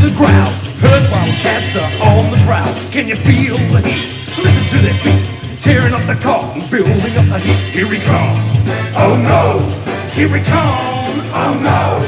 to the ground. Perth Wildcats are on the prowl. Can you feel the heat? Listen to their feet, tearing up the cotton, building up the heat. Here we come. Oh no, here we come. Oh no,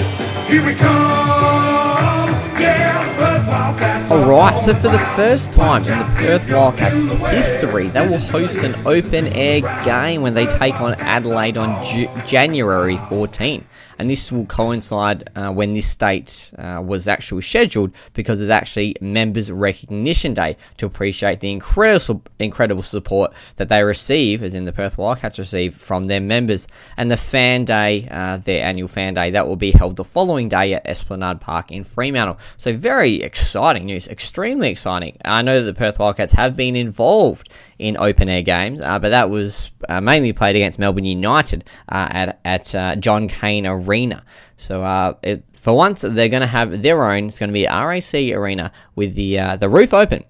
here we come. Yeah, Perth Wildcats. are Alright, so for the first time in the Perth Wildcats history, they will host an open air game when they take on Adelaide on Ju- January 14. And this will coincide uh, when this date uh, was actually scheduled because it's actually Members Recognition Day to appreciate the incredible, incredible support that they receive, as in the Perth Wildcats receive, from their members. And the Fan Day, uh, their annual Fan Day, that will be held the following day at Esplanade Park in Fremantle. So very exciting news, extremely exciting. I know that the Perth Wildcats have been involved in open air games, uh, but that was uh, mainly played against Melbourne United uh, at at uh, John Cain Arena. So uh, it, for once, they're going to have their own. It's going to be RAC Arena with the the roof open.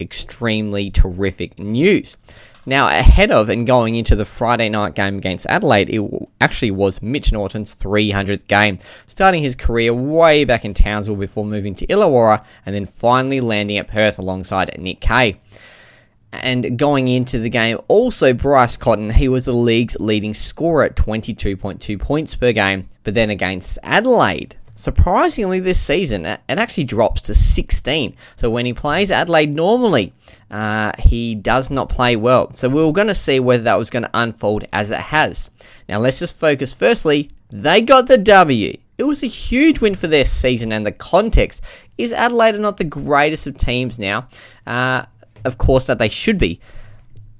Extremely terrific news. Now, ahead of and going into the Friday night game against Adelaide, it actually was Mitch Norton's 300th game, starting his career way back in Townsville before moving to Illawarra and then finally landing at Perth alongside Nick Kay. And going into the game, also Bryce Cotton, he was the league's leading scorer at 22.2 points per game. But then against Adelaide, surprisingly this season, it actually drops to 16. So when he plays Adelaide normally, uh, he does not play well. So we were going to see whether that was going to unfold as it has. Now let's just focus. Firstly, they got the W. It was a huge win for their season, and the context is Adelaide are not the greatest of teams now. Uh, of course, that they should be,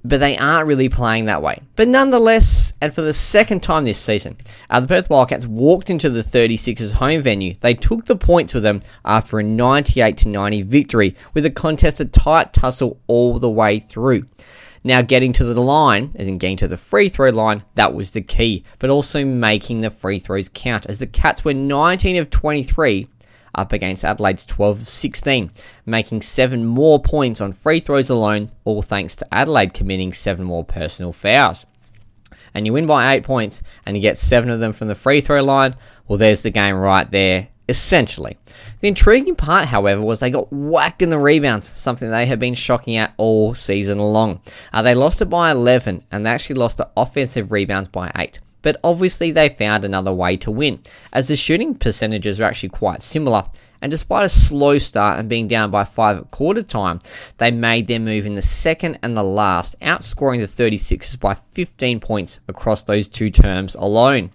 but they aren't really playing that way. But nonetheless, and for the second time this season, uh, the Perth Wildcats walked into the 36ers home venue. They took the points with them after a 98 to 90 victory, with a contested tight tussle all the way through. Now, getting to the line, as in getting to the free throw line, that was the key, but also making the free throws count, as the Cats were 19 of 23 up against Adelaide's 12 of 16, making seven more points on free throws alone, all thanks to Adelaide committing seven more personal fouls. And you win by eight points, and you get seven of them from the free throw line, well, there's the game right there, essentially. The intriguing part, however, was they got whacked in the rebounds, something they have been shocking at all season long. Uh, they lost it by 11, and they actually lost the offensive rebounds by 8 but obviously they found another way to win, as the shooting percentages are actually quite similar. And despite a slow start and being down by 5 at quarter time, they made their move in the second and the last, outscoring the 36ers by 15 points across those two terms alone.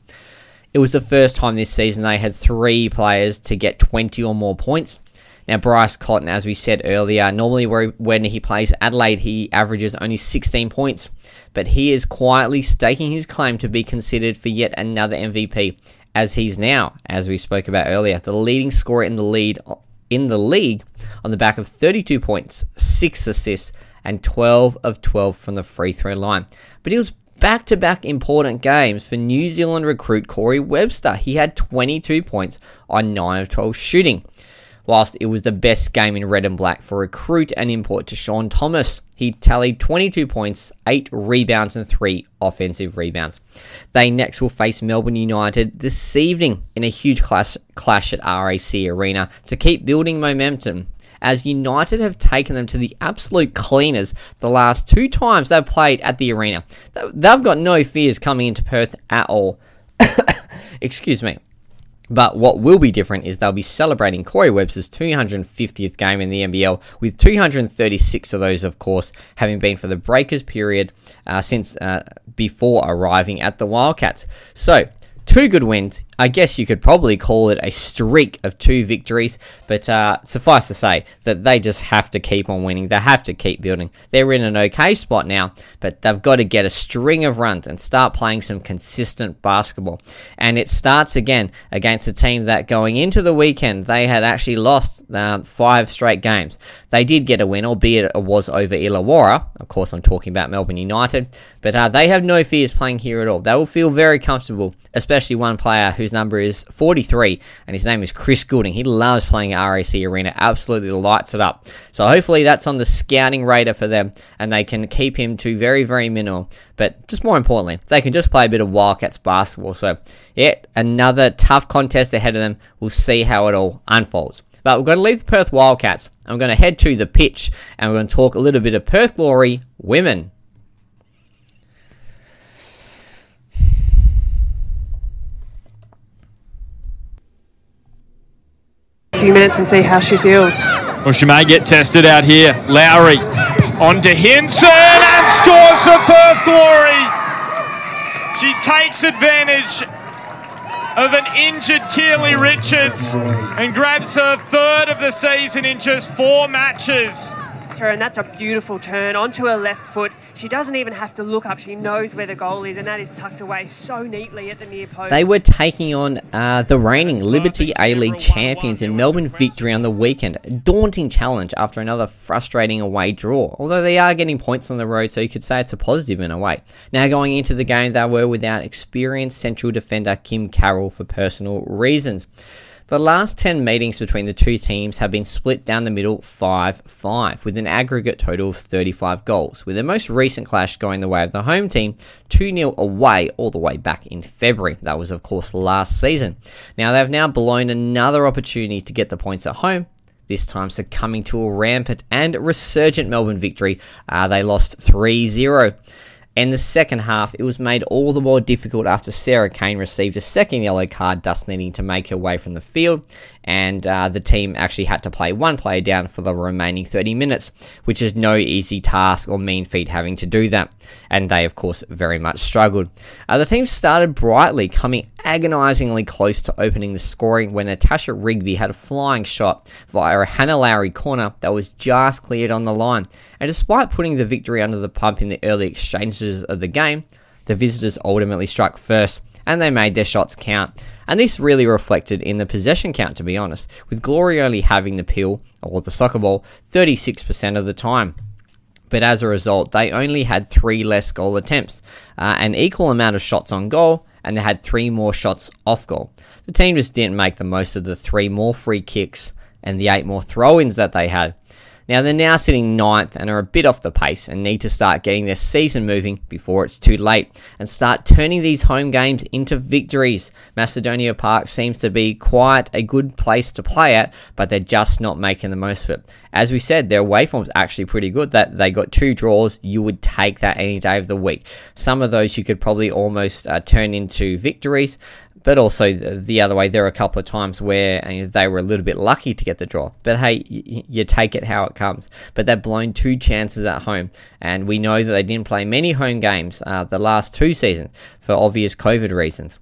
It was the first time this season they had three players to get 20 or more points. Now, Bryce Cotton, as we said earlier, normally when he plays Adelaide, he averages only 16 points, but he is quietly staking his claim to be considered for yet another MVP, as he's now, as we spoke about earlier, the leading scorer in the lead in the league on the back of 32 points, 6 assists, and 12 of 12 from the free throw line. But he was back to back important games for New Zealand recruit Corey Webster. He had 22 points on 9 of 12 shooting whilst it was the best game in red and black for recruit and import TaShawn Thomas. He tallied 22 points, 8 rebounds, and 3 offensive rebounds. They next will face Melbourne United this evening in a huge clash, clash at RAC Arena to keep building momentum. As United have taken them to the absolute cleaners the last two times they've played at the arena. They've got no fears coming into Perth at all. Excuse me. But what will be different is they'll be celebrating Corey Webster's 250th game in the NBL, with 236 of those, of course, having been for the Breakers period uh, since uh, before arriving at the Wildcats. So, two good wins. I guess you could probably call it a streak of two victories, but uh, suffice to say that they just have to keep on winning. They have to keep building. They're in an okay spot now, but they've got to get a string of runs and start playing some consistent basketball. And it starts again against a team that going into the weekend, they had actually lost uh, five straight games. They did get a win, albeit it was over Illawarra. Of course, I'm talking about Melbourne United, but uh, they have no fears playing here at all. They will feel very comfortable, especially one player who's number is 43, and his name is Chris Goulding. He loves playing at RAC Arena, absolutely lights it up. So hopefully that's on the scouting radar for them, and they can keep him to very, very minimal. But just more importantly, they can just play a bit of Wildcats basketball. So, yeah, another tough contest ahead of them. We'll see how it all unfolds. But we're going to leave the Perth Wildcats we're going to head to the pitch and we're going to talk a little bit of Perth Glory women. Few minutes and see how she feels. Well, she may get tested out here. Lowry on to Hinson and scores for Perth Glory. She takes advantage of an injured Keely Richards and grabs her third of the season in just four matches and that's a beautiful turn onto her left foot. She doesn't even have to look up. She knows where the goal is, and that is tucked away so neatly at the near post. They were taking on uh, the reigning Liberty A League champions in Melbourne victory on the weekend. A daunting challenge after another frustrating away draw. Although they are getting points on the road, so you could say it's a positive in a way. Now going into the game, they were without experienced central defender Kim Carroll for personal reasons. The last 10 meetings between the two teams have been split down the middle 5 5, with an aggregate total of 35 goals, with the most recent clash going the way of the home team 2 0 away all the way back in February. That was, of course, last season. Now, they've now blown another opportunity to get the points at home this time succumbing to a rampant and resurgent Melbourne victory. Uh, they lost 3 0. In the second half, it was made all the more difficult after Sarah Kane received a second yellow card, thus needing to make her way from the field. And uh, the team actually had to play one player down for the remaining 30 minutes, which is no easy task or mean feat having to do that. And they, of course, very much struggled. Uh, the team started brightly, coming agonisingly close to opening the scoring when Natasha Rigby had a flying shot via a Hannah Lowry corner that was just cleared on the line. And despite putting the victory under the pump in the early exchanges of the game, the visitors ultimately struck first and they made their shots count. And this really reflected in the possession count, to be honest, with Glory only having the pill, or the soccer ball, 36% of the time. But as a result, they only had three less goal attempts, uh, an equal amount of shots on goal, and they had three more shots off goal. The team just didn't make the most of the three more free kicks and the eight more throw ins that they had. Now they're now sitting ninth and are a bit off the pace and need to start getting their season moving before it's too late and start turning these home games into victories. Macedonia Park seems to be quite a good place to play at, but they're just not making the most of it. As we said, their away form's actually pretty good. That they got two draws, you would take that any day of the week. Some of those you could probably almost uh, turn into victories, but also the other way, there are a couple of times where they were a little bit lucky to get the draw. But hey, you, take it how it comes. But they've blown two chances at home, and we know that they didn't play many home games uh, the last two seasons for obvious COVID reasons.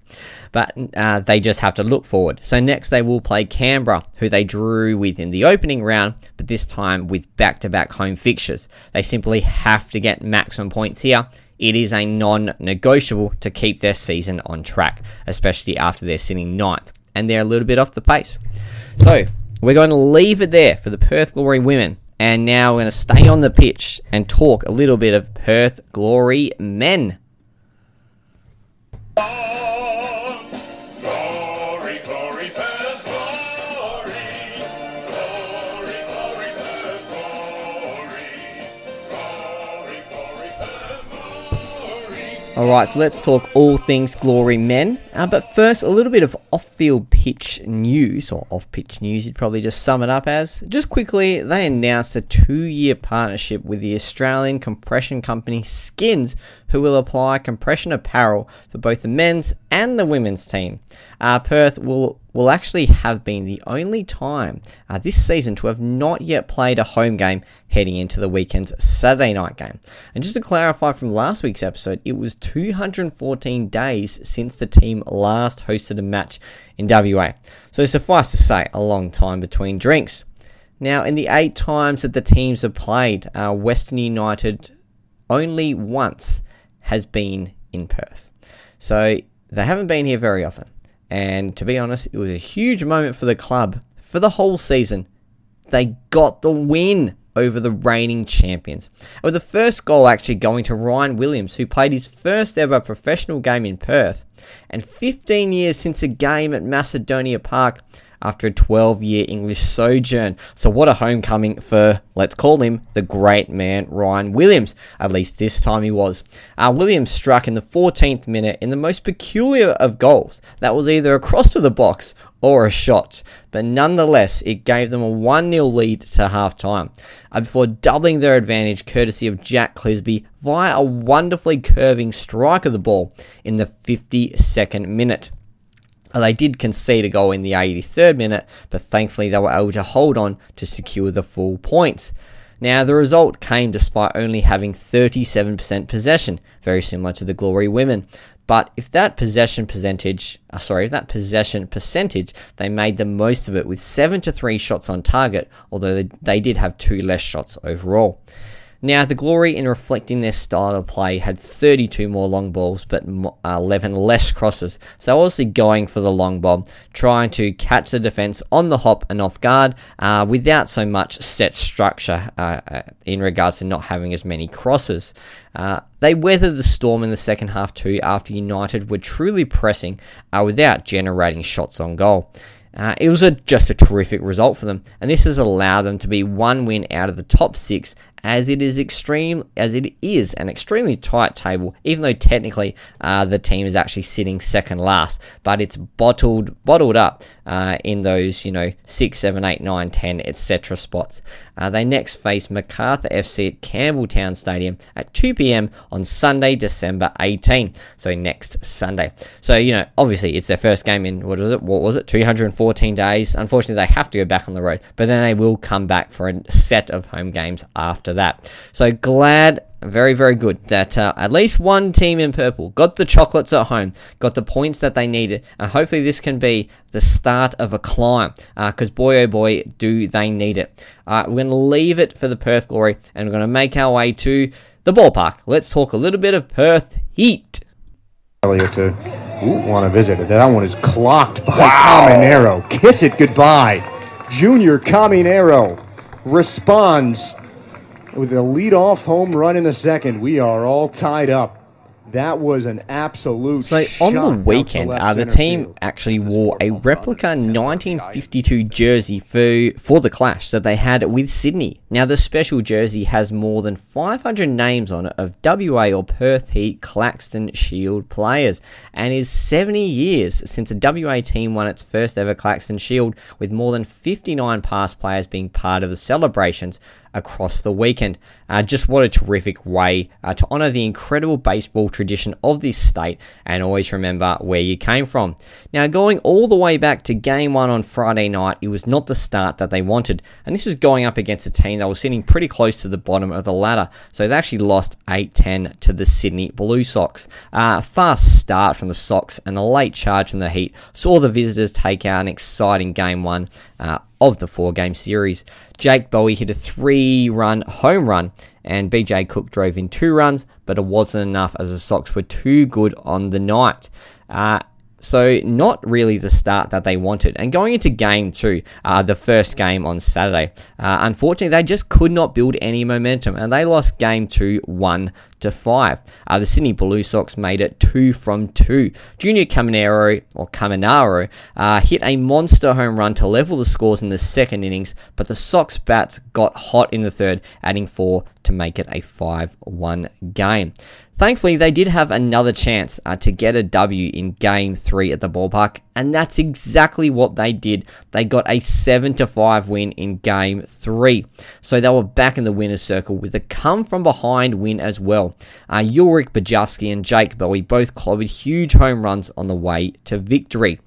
But uh, they just have to look forward. So next they will play Canberra, who they drew with in the opening round, but this time with back-to-back home fixtures. They simply have to get maximum points here it is a non negotiable to keep their season on track, especially after they're sitting ninth and they're a little bit off the pace. So, we're going to leave it there for the Perth Glory women. And now we're going to stay on the pitch and talk a little bit of Perth Glory men. Alright, so let's talk all things Glory men. Uh, but first, a little bit of off field pitch news, or off pitch news, you'd probably just sum it up as. Just quickly, they announced a two year partnership with the Australian compression company Skins, who will apply compression apparel for both the men's and the women's team. Uh, Perth will will actually have been the only time uh, this season to have not yet played a home game heading into the weekend's Saturday night game. And just to clarify from last week's episode, it was 214 days since the team last hosted a match in WA. So suffice to say, a long time between drinks. Now, in the eight times that the teams have played, uh, Western United only once has been in Perth. So they haven't been here very often. And to be honest, it was a huge moment for the club for the whole season. They got the win over the reigning champions. With the first goal actually going to Ryan Williams, who played his first ever professional game in Perth. And 15 years since a game at Macedonia Park, after a 12 year English sojourn. So, what a homecoming for, let's call him, the great man Ryan Williams. At least this time he was. Uh, Williams struck in the 14th minute in the most peculiar of goals. That was either across to the box or a shot, but nonetheless, it gave them a 1 0 lead to half time before doubling their advantage courtesy of Jack Clisby via a wonderfully curving strike of the ball in the 52nd minute. They did concede a goal in the 83rd minute, but thankfully they were able to hold on to secure the full points. Now, the result came despite only having 37% possession, very similar to the Glory women. But if that possession percentage, uh, sorry, if that possession percentage, they made the most of it with seven to three shots on target, although they, they did have two less shots overall. Now, the Glory, in reflecting their style of play, had 32 more long balls but uh, 11 less crosses. So, obviously, going for the long bomb, trying to catch the defence on the hop and off guard uh, without so much set structure uh, uh in regards to not having as many crosses. Uh, they weathered the storm in the second half too after United were truly pressing uh, without generating shots on goal. Uh, it was a, just a terrific result for them, and this has allowed them to be one win out of the top six as it is extreme as it is an extremely tight table, even though technically uh, the team is actually sitting second last, but it's bottled bottled up uh, in those you know six, seven, eight, nine, ten, etc. spots. Uh, they next face Macarthur FC at Campbelltown Stadium at 2 p.m. on Sunday, December 18. So next Sunday. So you know, obviously it's their first game in what was it? What was it? 214 days. Unfortunately, they have to go back on the road, but then they will come back for a set of home games after that. So glad, very, very good that uh, at least one team in purple got the chocolates at home, got the points that they needed, and hopefully this can be the start of a climb because uh, boy oh boy do they need it. Uh, we're going to leave it for the Perth Glory and we're going to make our way to the ballpark. Let's talk a little bit of Perth Heat. Earlier to want to visit. That one is clocked by wow. Caminero. Kiss it goodbye. Junior Caminero responds with a lead-off home run in the second. We are all tied up. That was an absolute. So on the weekend, uh, the team field. actually wore a replica 1952 jersey for for the clash that they had with Sydney. Now the special jersey has more than 500 names on it of WA or Perth Heat Claxton Shield players, and is 70 years since the WA team won its first ever Claxton Shield, with more than 59 past players being part of the celebrations across the weekend. Uh, just what a terrific way uh, to honour the incredible baseball tradition of this state and always remember where you came from. Now, going all the way back to game one on Friday night, it was not the start that they wanted, and this is going up against a team that was sitting pretty close to the bottom of the ladder. So they actually lost 8 10 to the Sydney Blue Sox. Uh, fast start from the Sox and a late charge from the Heat saw the visitors take out an exciting game one uh, of the four game series. Jake Bowey hit a three run home run, and BJ Cook drove in two runs, but it wasn't enough as the Sox were too good on the night. Uh, so, not really the start that they wanted. And going into game two, uh, the first game on Saturday, uh, unfortunately, they just could not build any momentum and they lost game two 1 to 5. Uh, the Sydney Blue Sox made it 2 from 2. Junior Caminero, or Caminaro, uh, hit a monster home run to level the scores in the second innings, but the Sox bats got hot in the third, adding 4 to make it a 5 1 game. Thankfully, they did have another chance uh, to get a W in game three at the ballpark, and that's exactly what they did. They got a 7 to 5 win in game three. So they were back in the winner's circle with a come from behind win as well. Uh, Ulrich Bojarski and Jake Bowey both clobbered huge home runs on the way to victory.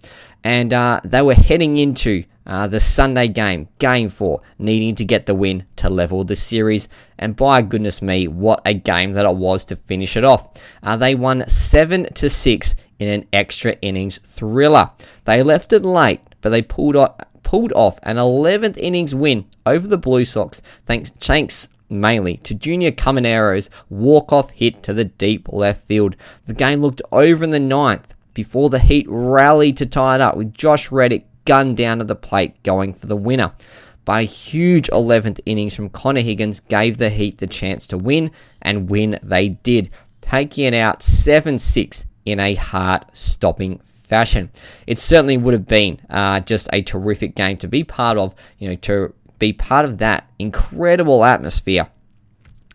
And uh, they were heading into uh, the Sunday game, game four, needing to get the win to level the series. And by goodness me, what a game that it was to finish it off. Uh, they won 7 to 6 in an extra innings thriller. They left it late, but they pulled off, pulled off an 11th innings win over the Blue Sox, thanks, thanks mainly to Junior Caminero's walk-off hit to the deep left field. The game looked over in the ninth before the Heat rallied to tie it up with Josh Reddick gunned down to the plate going for the winner. But a huge 11th innings from Connor Higgins gave the Heat the chance to win, and win they did, taking it out 7 6 in a heart stopping fashion. It certainly would have been uh, just a terrific game to be part of, you know, to be part of that incredible atmosphere.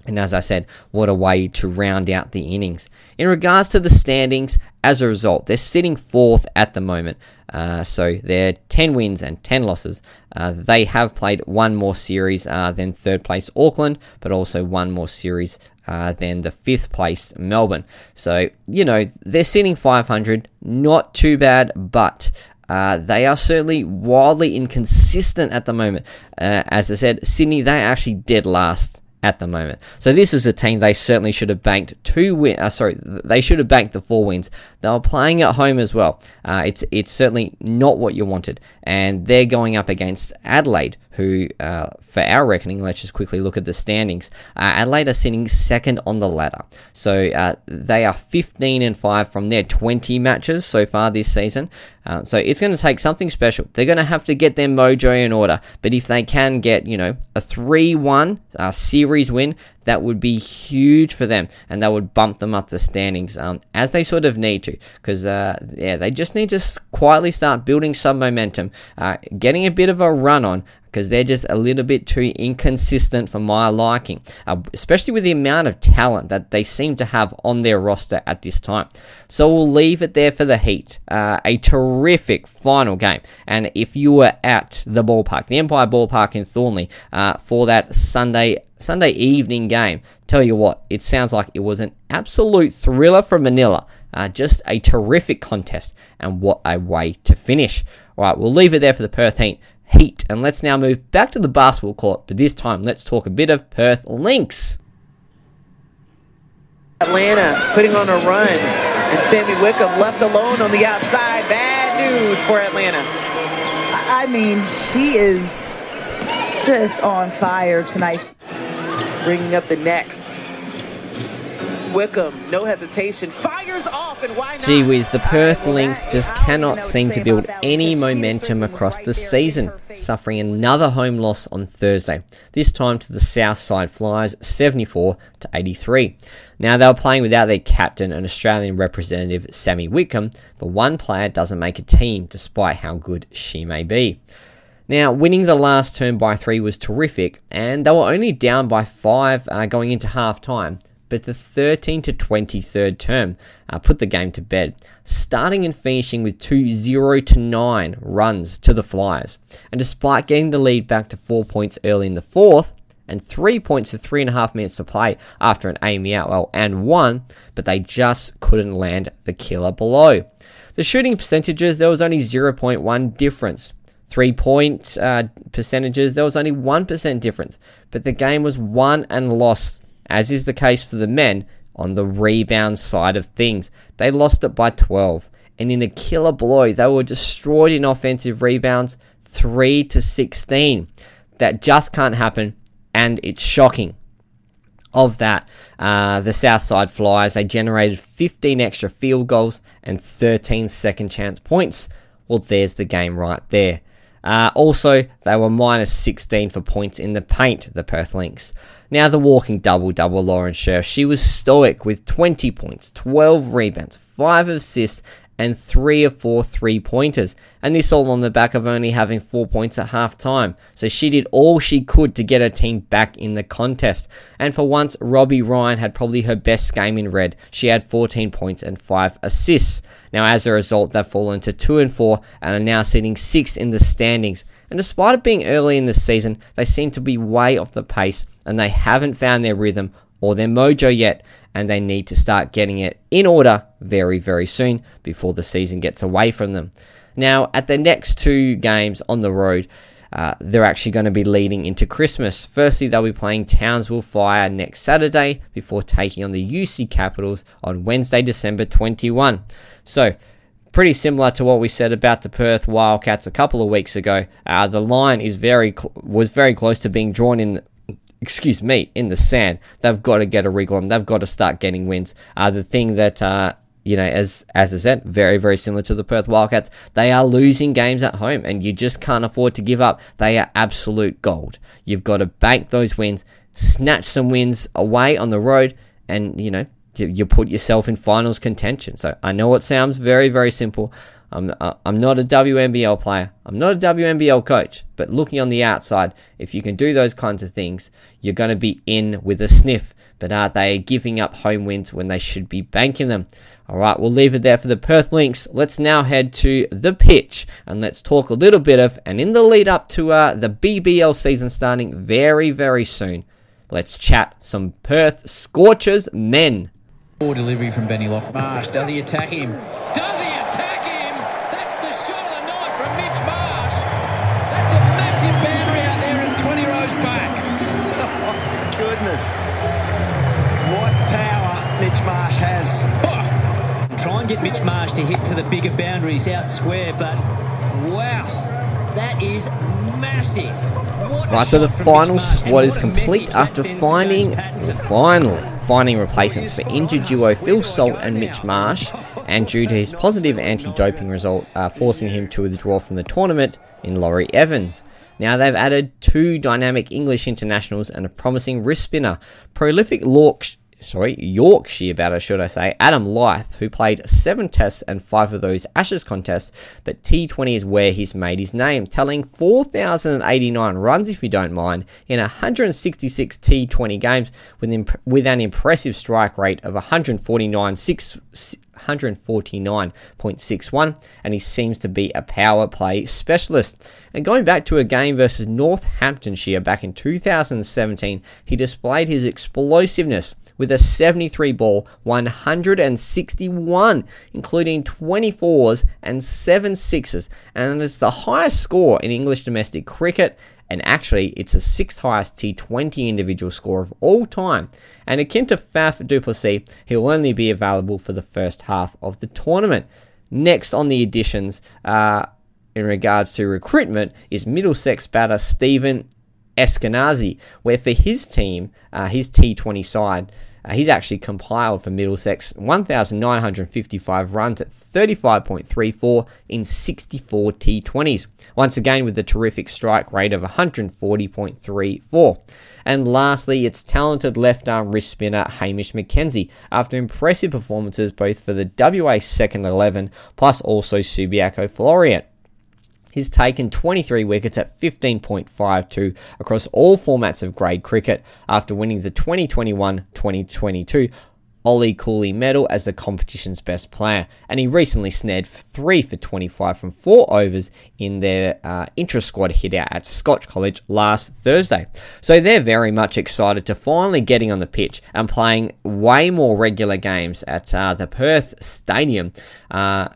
And as I said, what a way to round out the innings. In regards to the standings, as a result, they're sitting fourth at the moment. Uh, so they're 10 wins and 10 losses. Uh, they have played one more series uh, than third place Auckland, but also one more series uh, than the fifth place Melbourne. So, you know, they're sitting 500. Not too bad, but uh, they are certainly wildly inconsistent at the moment. Uh, as I said, Sydney, they actually dead last at the moment. So this is a team they certainly should have banked two win. Uh, sorry, they should have banked the four wins. They were playing at home as well. Uh, it's it's certainly not what you wanted, and they're going up against Adelaide, who, uh, for our reckoning, let's just quickly look at the standings. Uh, Adelaide are sitting second on the ladder, so uh, they are 15 and five from their 20 matches so far this season. Uh, so it's going to take something special. They're going to have to get their mojo in order. But if they can get, you know, a 3 1 uh, series win, that would be huge for them and that would bump them up the standings um, as they sort of need to because uh, yeah they just need to quietly start building some momentum uh, getting a bit of a run on because they're just a little bit too inconsistent for my liking, uh, especially with the amount of talent that they seem to have on their roster at this time. So we'll leave it there for the Heat. Uh, a terrific final game. And if you were at the ballpark, the Empire Ballpark in Thornlie, uh, for that Sunday Sunday evening game. Tell you what, it sounds like it was an absolute thriller from Manila. Uh, just a terrific contest, and what a way to finish. All right, we'll leave it there for the Perth Heat. Heat, and let's now move back to the basketball court. But this time, let's talk a bit of Perth Lynx. Atlanta putting on a run, and Sami Whitcomb left alone on the outside. Bad news for Atlanta. I mean, she is just on fire tonight bringing up the next. Whitcomb, no hesitation, fires off, and why not? Gee whiz, the Perth Lynx just cannot seem to build any momentum across the season, suffering another home loss on Thursday, this time to the Southside Flyers 74 to 83. Now they were playing without their captain and Australian representative Sami Whitcomb, but one player doesn't make a team despite how good she may be. Now, winning the last term by three was terrific, and they were only down by five uh, going into half time. But the 13 to 23rd term uh, put the game to bed, starting and finishing with two 0 to 9 runs to the Flyers. And despite getting the lead back to four points early in the fourth, and three points with three and a half minutes to play after an Amy Atwell and one, but they just couldn't land the killer below. The shooting percentages, there was only 0.1 difference. Three point uh, percentages, there was only 1% difference, but the game was won and lost, as is the case for the men, on the rebound side of things. They lost it by 12, and in a killer blow, they were destroyed in offensive rebounds 3 to 16. That just can't happen, and it's shocking. Of that, uh, the Southside Flyers, they generated 15 extra field goals and 13 second chance points. Well, there's the game right there. Uh, also, they were minus 16 for points in the paint, the Perth Lynx. Now, the walking double double, Lauren Scherf, she was stoic with 20 points, 12 rebounds, 5 assists, and 3 of 4 three pointers. And this all on the back of only having 4 points at half time. So she did all she could to get her team back in the contest. And for once, Robbie Ryan had probably her best game in red. She had 14 points and 5 assists. Now, as a result, they've fallen to 2 and 4 and are now sitting 6th in the standings. And despite it being early in the season, they seem to be way off the pace and they haven't found their rhythm or their mojo yet. And they need to start getting it in order very, very soon before the season gets away from them. Now, at the next two games on the road, uh, they're actually going to be leading into Christmas. Firstly, they'll be playing Townsville Fire next Saturday before taking on the UC Capitals on Wednesday, December 21. So, pretty similar to what we said about the Perth Wildcats a couple of weeks ago. Uh, the line is very cl- was very close to being drawn in. Excuse me, in the sand. They've got to get a wriggle and they've got to start getting wins. Uh, the thing that uh, you know, as as I said, very very similar to the Perth Wildcats. They are losing games at home, and you just can't afford to give up. They are absolute gold. You've got to bank those wins, snatch some wins away on the road, and you know you put yourself in finals contention. So I know it sounds very, very simple. I'm, uh, I'm not a WNBL player. I'm not a WNBL coach. But looking on the outside, if you can do those kinds of things, you're going to be in with a sniff. But are they giving up home wins when they should be banking them? All right, we'll leave it there for the Perth Lynx. Let's now head to the pitch and let's talk a little bit of, and in the lead up to uh, the BBL season starting very, very soon, let's chat some Perth Scorchers men. Poor delivery from Benny Lock. Marsh, does he attack him? Does he attack him? That's the shot of the night from Mitch Marsh. That's a massive boundary out there and 20 rows back. Oh, my goodness. What power Mitch Marsh has. Try and get Mitch Marsh to hit to the bigger boundaries out square, but wow, that is massive. What Right, so the final Mitch Marsh, and squad is complete after finding James Pattinson. final finding replacements for injured duo Phil Salt and Mitch Marsh, and due to his positive anti-doping result, uh, forcing him to withdraw from the tournament in Laurie Evans. Now they've added two dynamic English internationals and a promising wrist spinner, prolific Lork, sorry, Yorkshire batter, should I say, Adam Lyth, who played seven tests and five of those Ashes contests, but T20 is where he's made his name, telling 4,089 runs, if you don't mind, in 166 T20 games with, imp- with an impressive strike rate of 149, 6, 149.61, and he seems to be a power play specialist. And going back to a game versus Northamptonshire back in 2017, he displayed his explosiveness with a 73 ball, 161, including 24s and 7 sixes, and it's the highest score in English domestic cricket. And actually, it's the sixth highest T20 individual score of all time. And akin to Faf Duplessis, he'll only be available for the first half of the tournament. Next on the additions, uh, in regards to recruitment, is Middlesex batter Stephen Eskenazi, where for his team, uh, his T20 side, uh, he's actually compiled for Middlesex 1,955 runs at 35.34 in 64 T20s. Once again, with the terrific strike rate of 140.34. And lastly, it's talented left arm wrist spinner Hamish McKenzie, after impressive performances both for the WA second 11 plus also Subiaco Florian. He's taken 23 wickets at 15.52 across all formats of grade cricket after winning the 2021 2022 Ollie Cooley medal as the competition's best player. And he recently snared 3 for 25 from 4 overs in their uh, intra squad hit out at Scotch College last Thursday. So they're very much excited to finally getting on the pitch and playing way more regular games at uh, the Perth Stadium. Uh,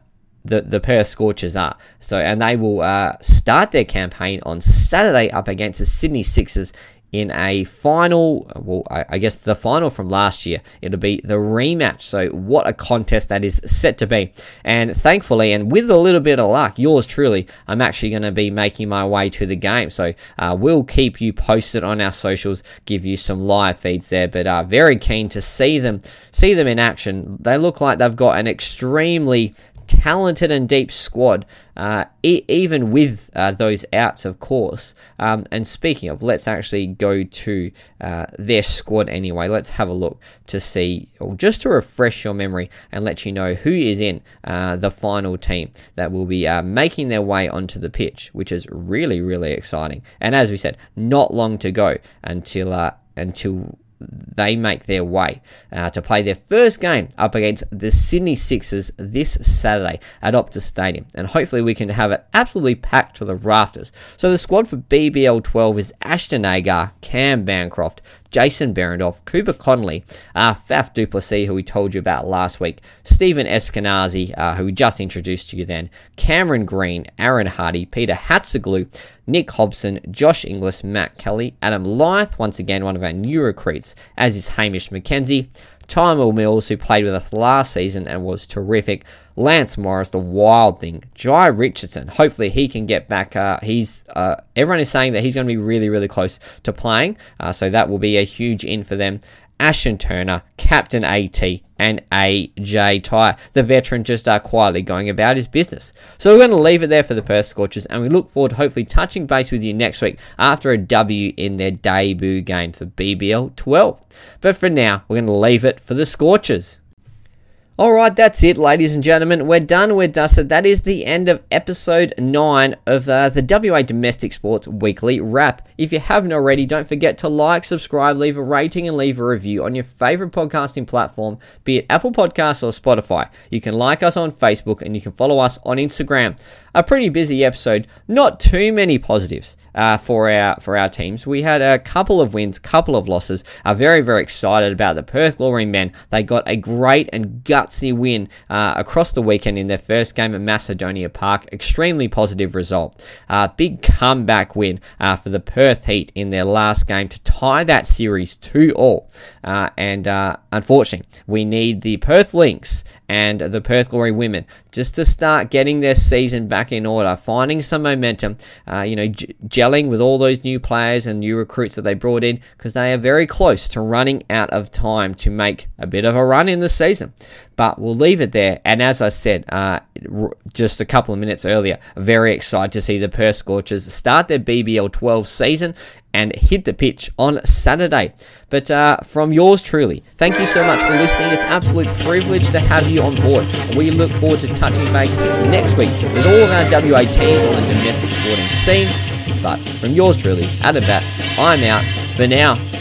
the, the Perth Scorchers are. So, and they will uh, start their campaign on Saturday up against the Sydney Sixers in a final. Well, I, I guess the final from last year. It'll be the rematch. So, what a contest that is set to be. And thankfully, and with a little bit of luck, yours truly, I'm actually going to be making my way to the game. So, uh, we'll keep you posted on our socials, give you some live feeds there. But uh, very keen to see them, see them in action. They look like they've got an extremely talented and deep squad, uh, e- even with uh, those outs, of course. Um, and speaking of, let's actually go to uh, their squad anyway. Let's have a look to see, or just to refresh your memory and let you know who is in uh, the final team that will be uh, making their way onto the pitch, which is really, really exciting. And as we said, not long to go until uh, until they make their way uh, to play their first game up against the Sydney Sixers this Saturday at Optus Stadium. And hopefully we can have it absolutely packed to the rafters. So the squad for BBL 12 is Ashton Agar, Cam Bancroft, Jason Behrendorff, Cooper Connolly, uh, Faf Duplessis, who we told you about last week, Stephen Eskenazi, uh, who we just introduced to you then, Cameron Green, Aaron Hardy, Peter Hatzoglou, Nick Hobson, Josh Inglis, Matt Kelly, Adam Lyth, once again one of our new recruits, as is Hamish McKenzie, Tyler Mills, who played with us last season and was terrific. Lance Morris, the wild thing. Jhye Richardson, hopefully he can get back. Uh, he's uh, everyone is saying that he's going to be really, really close to playing, uh, so that will be a huge in for them. Ashton Turner, Captain AT, and AJ Tye. The veteran just uh, quietly going about his business. So we're going to leave it there for the Perth Scorchers, and we look forward to hopefully touching base with you next week after a W in their debut game for BBL 12. But for now, we're going to leave it for the Scorchers. Alright, that's it, ladies and gentlemen. We're done, we're dusted. That is the end of episode 9 of uh, the WA Domestic Sports Weekly Wrap. If you haven't already, don't forget to like, subscribe, leave a rating, and leave a review on your favourite podcasting platform, be it Apple Podcasts or Spotify. You can like us on Facebook and you can follow us on Instagram. A pretty busy episode, not too many positives uh, for our for our teams. We had a couple of wins, couple of losses. Are very very excited about the Perth Glory men. They got a great and gutsy win uh, across the weekend in their first game at Macedonia Park. Extremely positive result. Uh, big comeback win uh, for the Perth Heat in their last game to tie that series two all. Uh, and uh, unfortunately, we need the Perth Lynx and the Perth Glory women just to start getting their season back in order, finding some momentum, uh, you know, g- gelling with all those new players and new recruits that they brought in because they are very close to running out of time to make a bit of a run in the season. But we'll leave it there. And as I said uh, just a couple of minutes earlier, very excited to see the Perth Scorchers start their BBL 12 season and hit the pitch on Saturday. But uh, from yours truly, thank you so much for listening. It's absolute privilege to have you on board. We look forward to touching base next week with all of our WA teams on the domestic sporting scene. But from yours truly, at bat, I'm out for now.